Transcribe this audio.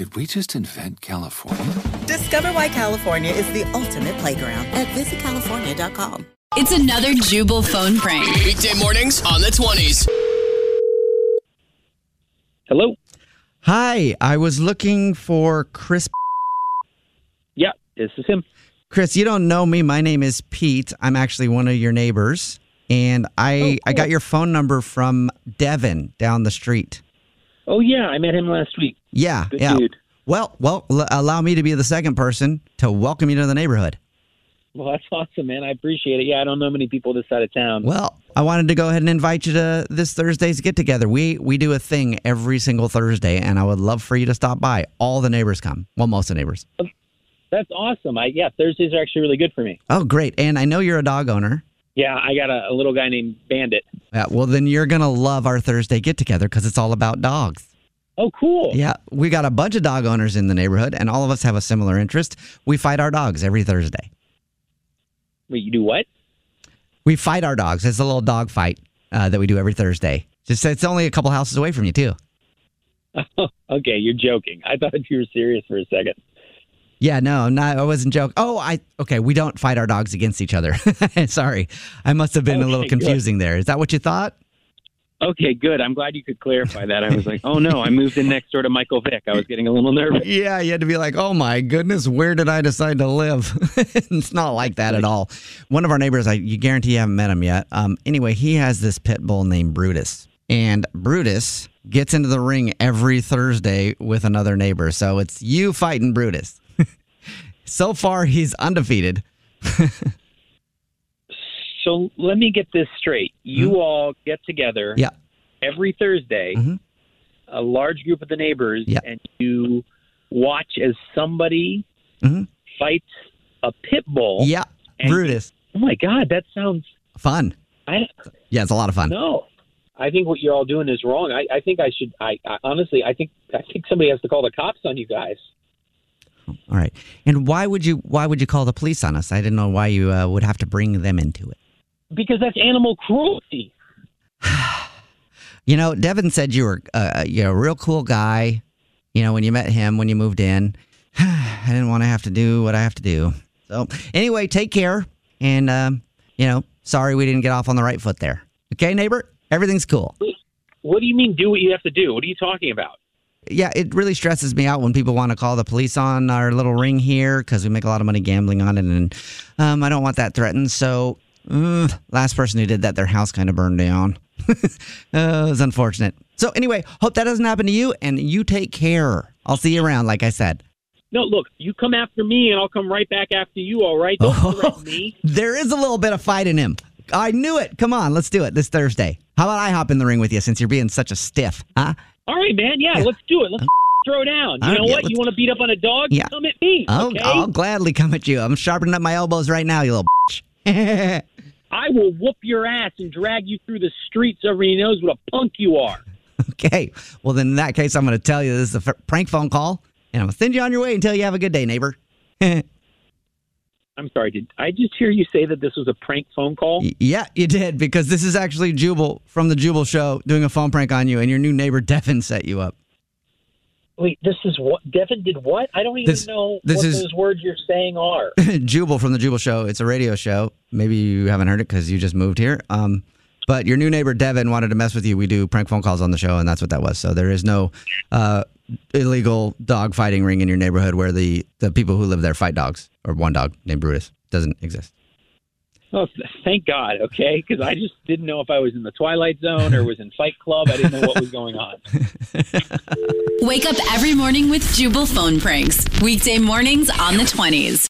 Did we just invent California? Discover why California is the ultimate playground at visitcalifornia.com. It's another Jubal phone prank. Weekday mornings on the 20s. Hello. Hi, I was looking for Chris. Yeah, this is him. Chris, you don't know me. My name is Pete. I'm actually one of your neighbors, and I oh, I got your phone number from Devin down the street. Oh yeah, I met him last week. Yeah, Good yeah. dude. Well, well, l- allow me to be the second person to welcome you to the neighborhood. Well, that's awesome, man. I appreciate it. Yeah, I don't know many people this side of town. Well, I wanted to go ahead and invite you to this Thursday's get together. We we do a thing every single Thursday, and I would love for you to stop by. All the neighbors come. Well, most of the neighbors. That's awesome. I yeah, Thursdays are actually really good for me. Oh, great! And I know you're a dog owner. Yeah, I got a, a little guy named Bandit. Yeah, well, then you're gonna love our Thursday get together because it's all about dogs. Oh, cool. Yeah, we got a bunch of dog owners in the neighborhood, and all of us have a similar interest. We fight our dogs every Thursday. Wait, you do what? We fight our dogs. It's a little dog fight uh, that we do every Thursday. Just it's only a couple houses away from you too. Oh, okay, you're joking. I thought you were serious for a second. Yeah, no, I'm not. I wasn't joking. Oh, I okay. We don't fight our dogs against each other. Sorry, I must have been a little Okay, good. confusing there. Is that what you thought? Okay, good. I'm glad you could clarify that. I was like, oh no, I moved in next door to Michael Vick. I was getting a little nervous. Yeah, you had to be like, oh my goodness, where did I decide to live? it's not like that at all. One of our neighbors, I you guarantee you haven't met him yet. Um, anyway, he has this pit bull named Brutus, and Brutus gets into the ring every Thursday with another neighbor. So it's you fighting Brutus. so far, he's undefeated. So let me get this straight. You all get together Yeah. every Thursday, Mhm. a large group of the neighbors, Yeah. and you watch as somebody Mhm. fights a pit bull. Yeah, Brutus. Oh my God, that sounds. Fun. I Yeah, it's a lot of fun. no. I think what you're all doing is wrong. I, I think I should. I, I honestly, I think I think somebody has to call the cops on you guys. All right. And why would you why would you call the police on us? I didn't know why you uh, would have to bring them into it. Because that's animal cruelty. You know, Devin said you were uh, you're a real cool guy. You know, when you met him when you moved in, I didn't want to have to do what I have to do. So anyway, take care, and um, you know, sorry we didn't get off on the right foot there. Okay, neighbor, everything's cool. What do you mean? Do what you have to do? What are you talking about? Yeah, it really stresses me out when people want to call the police on our little ring here because we make a lot of money gambling on it, and um, I don't want that threatened. So, uh, last person who did that, their house kind of burned down. uh, it was unfortunate. So, anyway, hope that doesn't happen to you, and you take care. I'll see you around, like I said. No, look, you come after me, and I'll come right back after you. All right? Don't Oh. threaten me. There is a little bit of fight in him. I knew it. Come on, let's do it this Thursday. How about I hop in the ring with you since you're being such a stiff, huh? All right, man. Yeah, let's do it. Let's throw down. You know yeah, what? You want to beat up on a dog? Yeah. Come at me. I'll, okay? I'll gladly come at you. I'm sharpening up my elbows right now, you little bitch. I will whoop your ass and drag you through the streets so everybody knows what a punk you are. Okay. Well, then in that case, I'm going to tell you this is a f- prank phone call, and I'm going to send you on your way until you have a good day, neighbor. I'm sorry. Did I just hear you say that this was a prank phone call? Yeah, you did because this is actually Jubal from the Jubal Show doing a phone prank on you, and your new neighbor Devin set you up. Wait, this is what Devin did. What? I don't even This- know this what is- those words you're saying are. Jubal from the Jubal Show. It's a radio show. Maybe you haven't heard it because you just moved here. Um, but your new neighbor Devin wanted to mess with you. We do prank phone calls on the show, and that's what that was. So there is no uh, illegal dog fighting ring in your neighborhood where the the people who live there fight dogs or one dog named Brutus doesn't exist. Oh, thank God. Okay, because I just didn't know if I was in the Twilight Zone or was in Fight Club. I didn't know what was going on. Wake up every morning with Jubal phone pranks. Weekday mornings on the 20s.